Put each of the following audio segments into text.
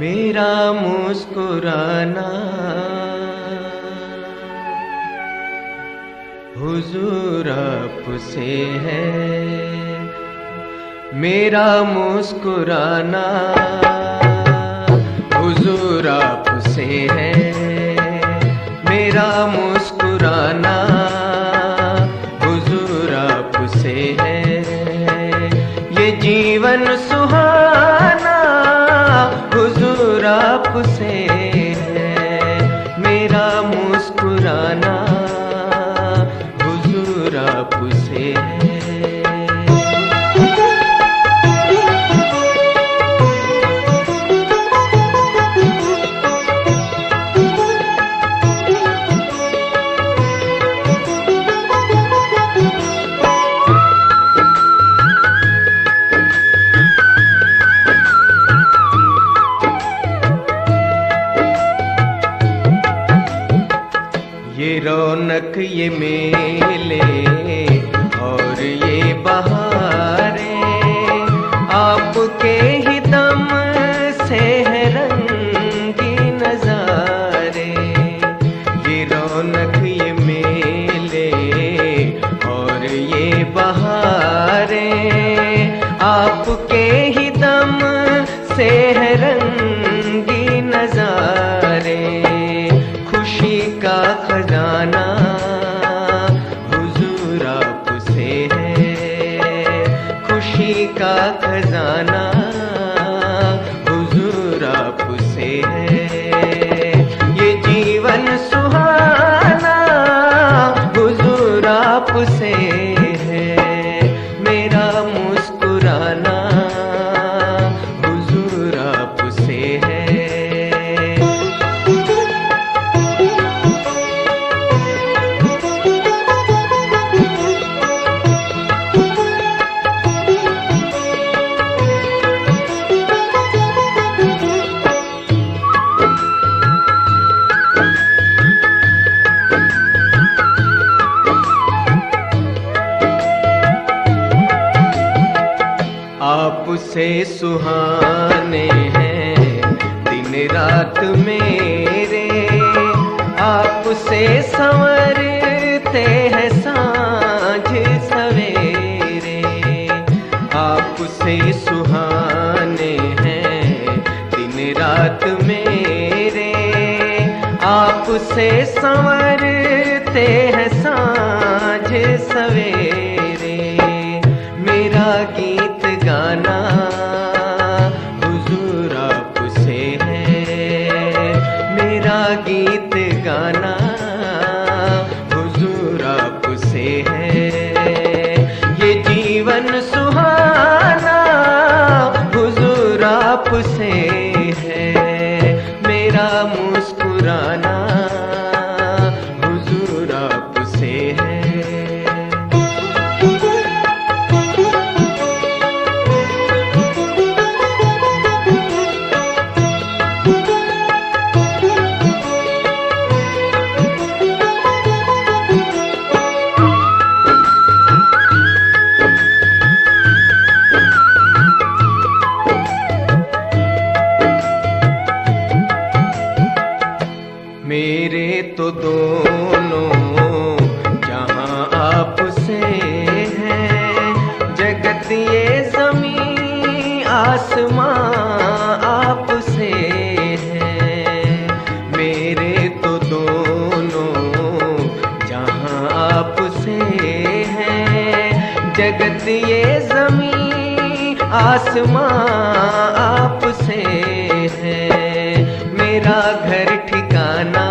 मेरा मुस्कुराना। हुजूर आपसे है। मेरा मुस्कुराना। हुजूर आपसे है। मेरा मुस्कुराना। हुजूर आपसे है। ये जीवन सुहाना रौनक ये मेले आपके ही दम से है रंगी नजारे खुशी का खजाना। आपसे सुहाने हैं। दिन रात मेरे आपसे संवरते हैं साँझ सवेरे। आपसे सुहाने हैं। दिन रात मेरे आपसे संवरते हैं साँझ सवेरे। गाना तो दोनों जहाँ आपसे हैं। जगत ये ज़मीन, आसमां आपसे हैं। मेरे तो दोनों जहाँ आपसे हैं। जगत ये ज़मीन, आसमां आपसे है। मेरा घर ठिकाना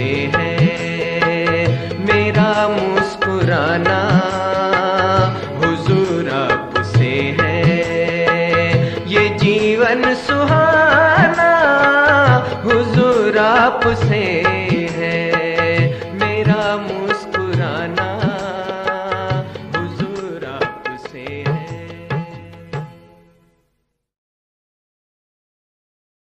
आपसे है। मेरा मुस्कुराना हुजूर आप से है। ये जीवन सुहाना हुजूर आप आपसे